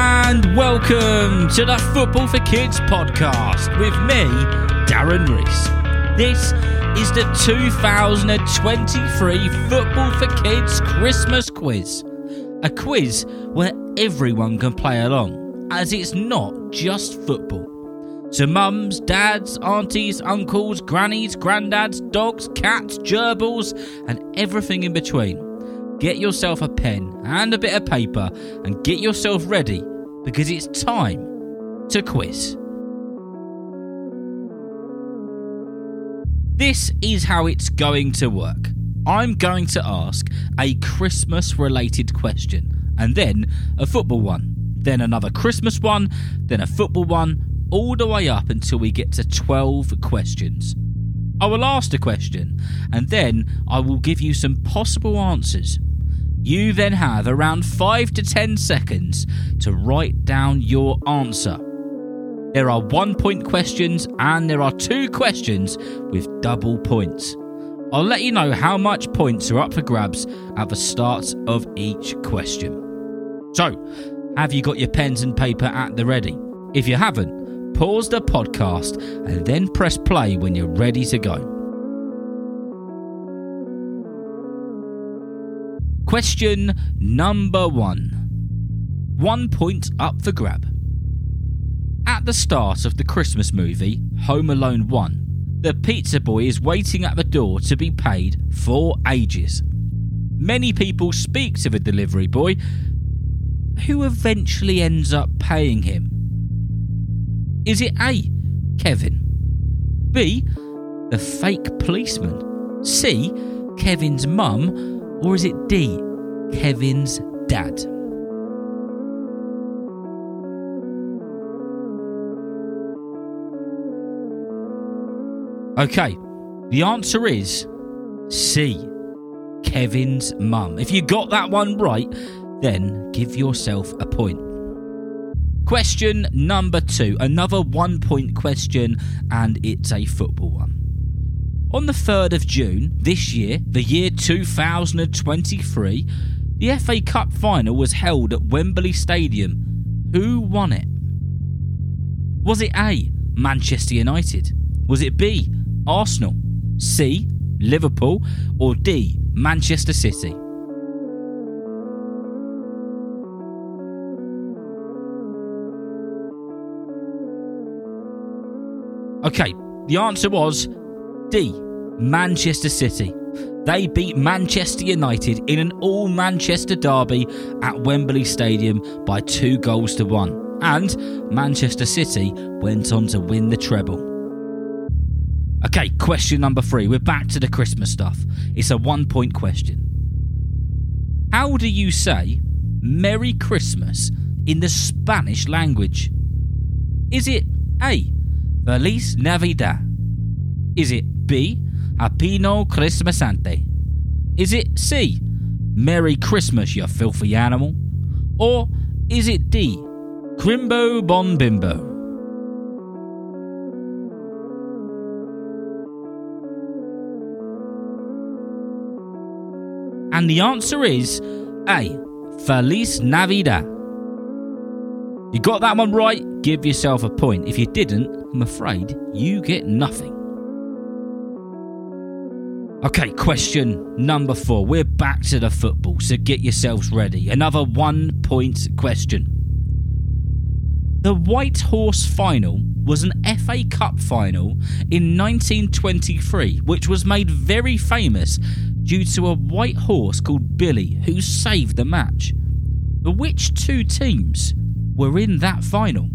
And welcome to the Football for Kids podcast with me, Darren Rees. This is the 2023 Football for Kids Christmas quiz. A quiz where everyone can play along, as it's not just football. So, mums, dads, aunties, uncles, grannies, granddads, dogs, cats, gerbils, and everything in between get yourself a pen and a bit of paper and get yourself ready because it's time to quiz. This is how it's going to work. I'm going to ask a Christmas related question and then a football one, then another Christmas one, then a football one, all the way up until we get to 12 questions. I will ask a question and then I will give you some possible answers you then have around 5 to 10 seconds to write down your answer. There are one point questions and there are two questions with double points. I'll let you know how much points are up for grabs at the start of each question. So, have you got your pens and paper at the ready? If you haven't, pause the podcast and then press play when you're ready to go. Question number one. One point up for grab. At the start of the Christmas movie, Home Alone 1, the pizza boy is waiting at the door to be paid for ages. Many people speak to the delivery boy, who eventually ends up paying him. Is it A. Kevin? B. The fake policeman? C. Kevin's mum? Or is it D, Kevin's dad? Okay, the answer is C, Kevin's mum. If you got that one right, then give yourself a point. Question number two, another one point question, and it's a football one. On the 3rd of June this year, the year 2023, the FA Cup final was held at Wembley Stadium. Who won it? Was it A. Manchester United? Was it B. Arsenal? C. Liverpool? Or D. Manchester City? Okay, the answer was D. Manchester City. They beat Manchester United in an all Manchester derby at Wembley Stadium by two goals to one. And Manchester City went on to win the treble. Okay, question number three. We're back to the Christmas stuff. It's a one point question. How do you say Merry Christmas in the Spanish language? Is it A. Feliz Navidad? Is it B. Apino Christmasante? Is it C. Merry Christmas, you filthy animal? Or is it D. Crimbo Bon Bimbo? And the answer is A. Feliz Navidad. You got that one right, give yourself a point. If you didn't, I'm afraid you get nothing. Okay, question number four. We're back to the football, so get yourselves ready. Another one point question. The White Horse Final was an FA Cup final in 1923, which was made very famous due to a white horse called Billy who saved the match. But which two teams were in that final?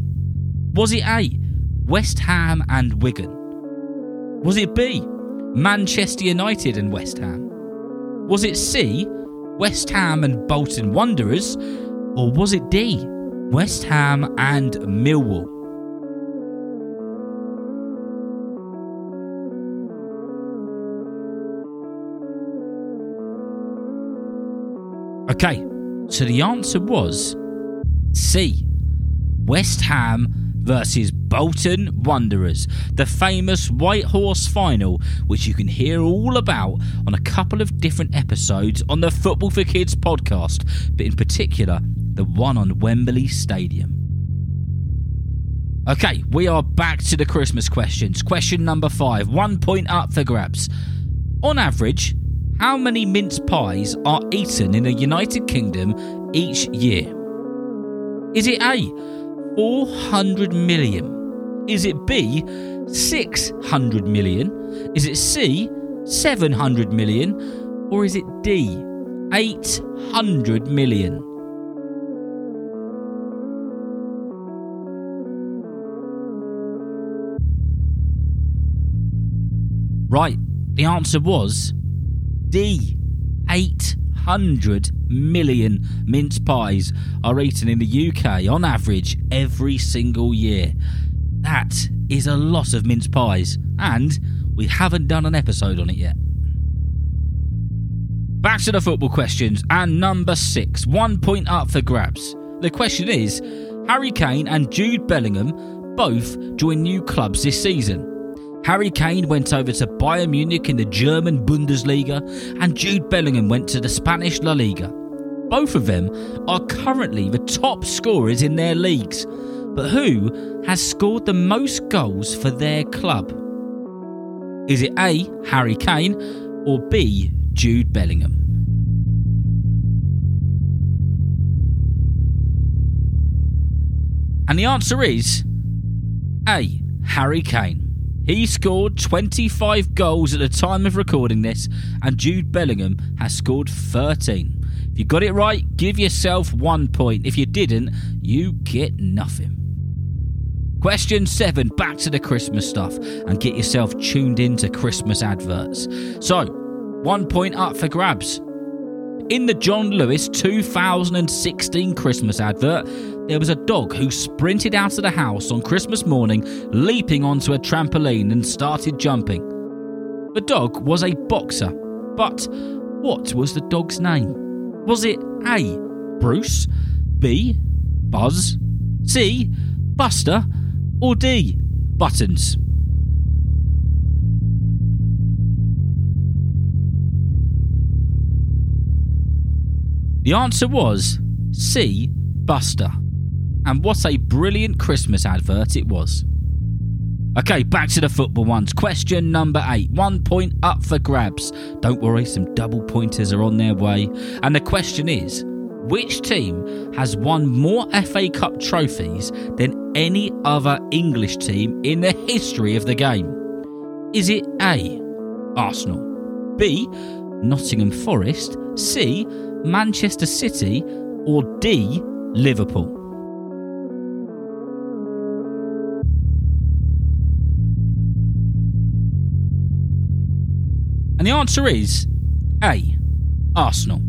Was it A, West Ham and Wigan? Was it B, Manchester United and West Ham? Was it C, West Ham and Bolton Wanderers? Or was it D, West Ham and Millwall? Okay, so the answer was C, West Ham versus Bolton Wanderers, the famous White Horse final, which you can hear all about on a couple of different episodes on the Football for Kids podcast. But in particular, the one on Wembley Stadium. Okay, we are back to the Christmas questions. Question number five, one point up for grabs. On average, how many mince pies are eaten in the United Kingdom each year? Is it A, 400 million? Is it B, 600 million? Is it C, 700 million? Or is it D, 800 million? Right, the answer was D. 800 million mince pies are eaten in the UK on average every single year. That is a lot of mince pies, and we haven't done an episode on it yet. Back to the football questions, and number six, one point up for grabs. The question is Harry Kane and Jude Bellingham both join new clubs this season. Harry Kane went over to Bayern Munich in the German Bundesliga, and Jude Bellingham went to the Spanish La Liga. Both of them are currently the top scorers in their leagues, but who has scored the most goals for their club? Is it A. Harry Kane or B. Jude Bellingham? And the answer is A. Harry Kane. He scored 25 goals at the time of recording this, and Jude Bellingham has scored 13. If you got it right, give yourself one point. If you didn't, you get nothing. Question 7 back to the Christmas stuff and get yourself tuned into Christmas adverts. So, one point up for grabs. In the John Lewis 2016 Christmas advert, there was a dog who sprinted out of the house on Christmas morning, leaping onto a trampoline and started jumping. The dog was a boxer, but what was the dog's name? Was it A. Bruce, B. Buzz, C. Buster, or D. Buttons? The answer was C. Buster. And what a brilliant Christmas advert it was. Okay, back to the football ones. Question number eight. One point up for grabs. Don't worry, some double pointers are on their way. And the question is which team has won more FA Cup trophies than any other English team in the history of the game? Is it A. Arsenal, B. Nottingham Forest, C. Manchester City, or D. Liverpool? And the answer is A. Arsenal.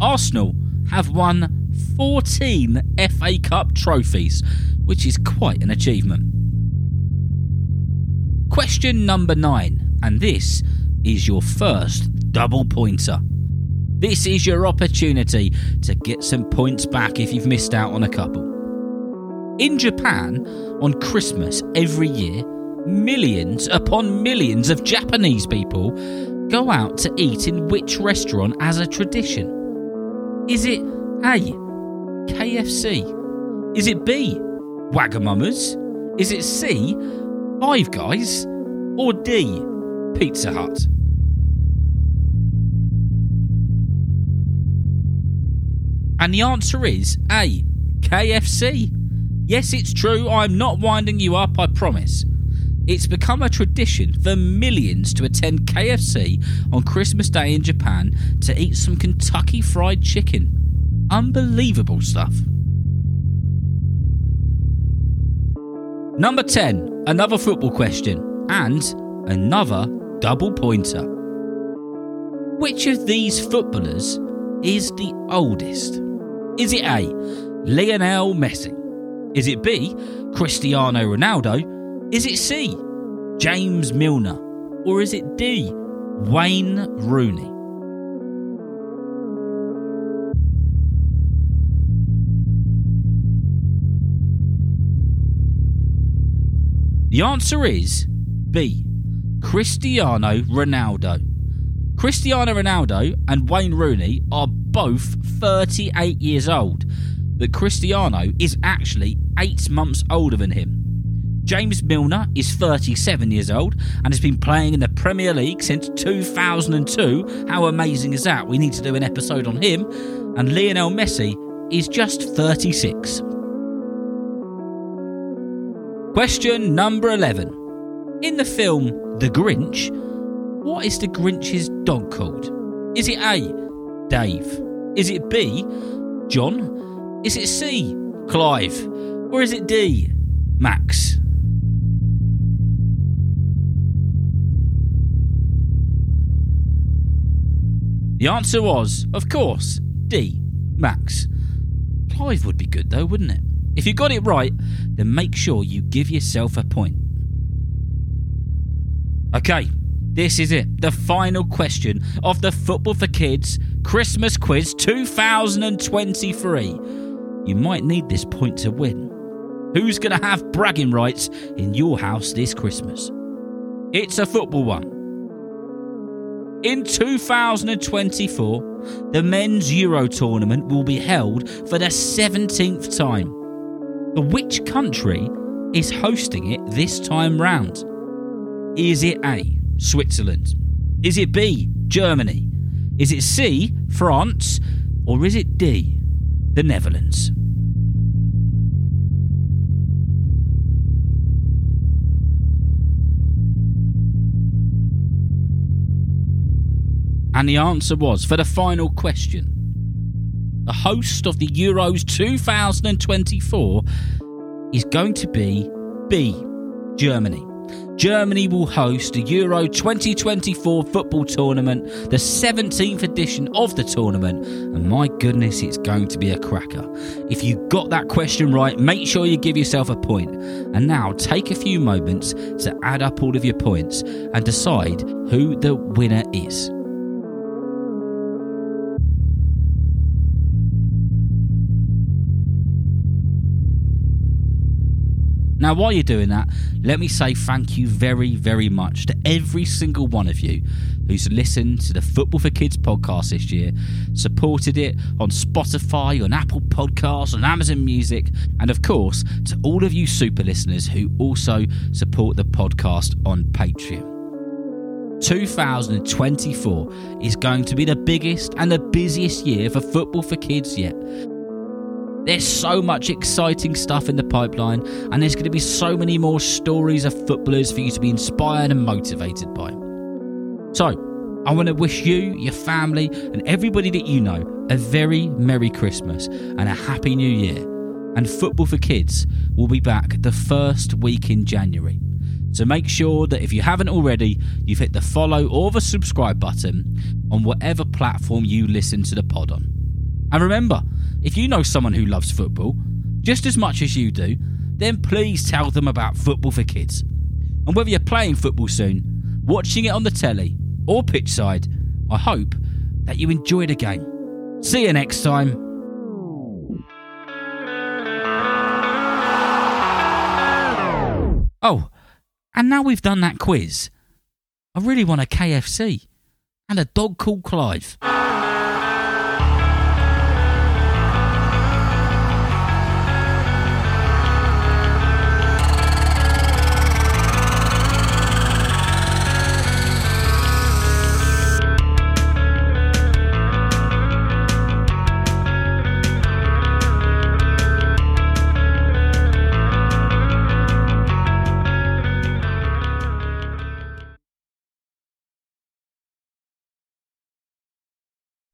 Arsenal have won 14 FA Cup trophies, which is quite an achievement. Question number 9, and this is your first double pointer. This is your opportunity to get some points back if you've missed out on a couple. In Japan, on Christmas every year, millions upon millions of Japanese people go out to eat in which restaurant as a tradition? Is it A. KFC? Is it B. Wagamama's? Is it C. Five Guys? Or D. Pizza Hut? And the answer is A. KFC. Yes, it's true, I'm not winding you up, I promise. It's become a tradition for millions to attend KFC on Christmas Day in Japan to eat some Kentucky Fried Chicken. Unbelievable stuff. Number 10, another football question, and another double pointer. Which of these footballers is the oldest? Is it A. Lionel Messi? Is it B. Cristiano Ronaldo? Is it C, James Milner? Or is it D, Wayne Rooney? The answer is B, Cristiano Ronaldo. Cristiano Ronaldo and Wayne Rooney are both 38 years old. but Cristiano is actually eight months older than him. James Milner is 37 years old and has been playing in the Premier League since 2002. How amazing is that? We need to do an episode on him. And Lionel Messi is just 36. Question number 11. In the film The Grinch, what is the Grinch's dog called? Is it A. Dave? Is it B. John? Is it C. Clive? Or is it D. Max? The answer was, of course, D. Max. Clive would be good though, wouldn't it? If you got it right, then make sure you give yourself a point. Okay, this is it. The final question of the Football for Kids Christmas Quiz 2023. You might need this point to win. Who's going to have bragging rights in your house this Christmas? It's a football one. In 2024, the men's Euro tournament will be held for the 17th time. But which country is hosting it this time round? Is it A, Switzerland? Is it B, Germany? Is it C, France? Or is it D, the Netherlands? And the answer was for the final question. The host of the Euros 2024 is going to be B, Germany. Germany will host the Euro 2024 football tournament, the 17th edition of the tournament, and my goodness, it's going to be a cracker. If you got that question right, make sure you give yourself a point. And now take a few moments to add up all of your points and decide who the winner is. Now, while you're doing that, let me say thank you very, very much to every single one of you who's listened to the Football for Kids podcast this year, supported it on Spotify, on Apple Podcasts, on Amazon Music, and of course, to all of you super listeners who also support the podcast on Patreon. 2024 is going to be the biggest and the busiest year for Football for Kids yet. There's so much exciting stuff in the pipeline, and there's going to be so many more stories of footballers for you to be inspired and motivated by. So, I want to wish you, your family, and everybody that you know a very Merry Christmas and a Happy New Year. And Football for Kids will be back the first week in January. So make sure that if you haven't already, you've hit the follow or the subscribe button on whatever platform you listen to the pod on. And remember, if you know someone who loves football just as much as you do, then please tell them about Football for Kids. And whether you're playing football soon, watching it on the telly, or pitchside, I hope that you enjoy the game. See you next time. Oh, and now we've done that quiz, I really want a KFC and a dog called Clive.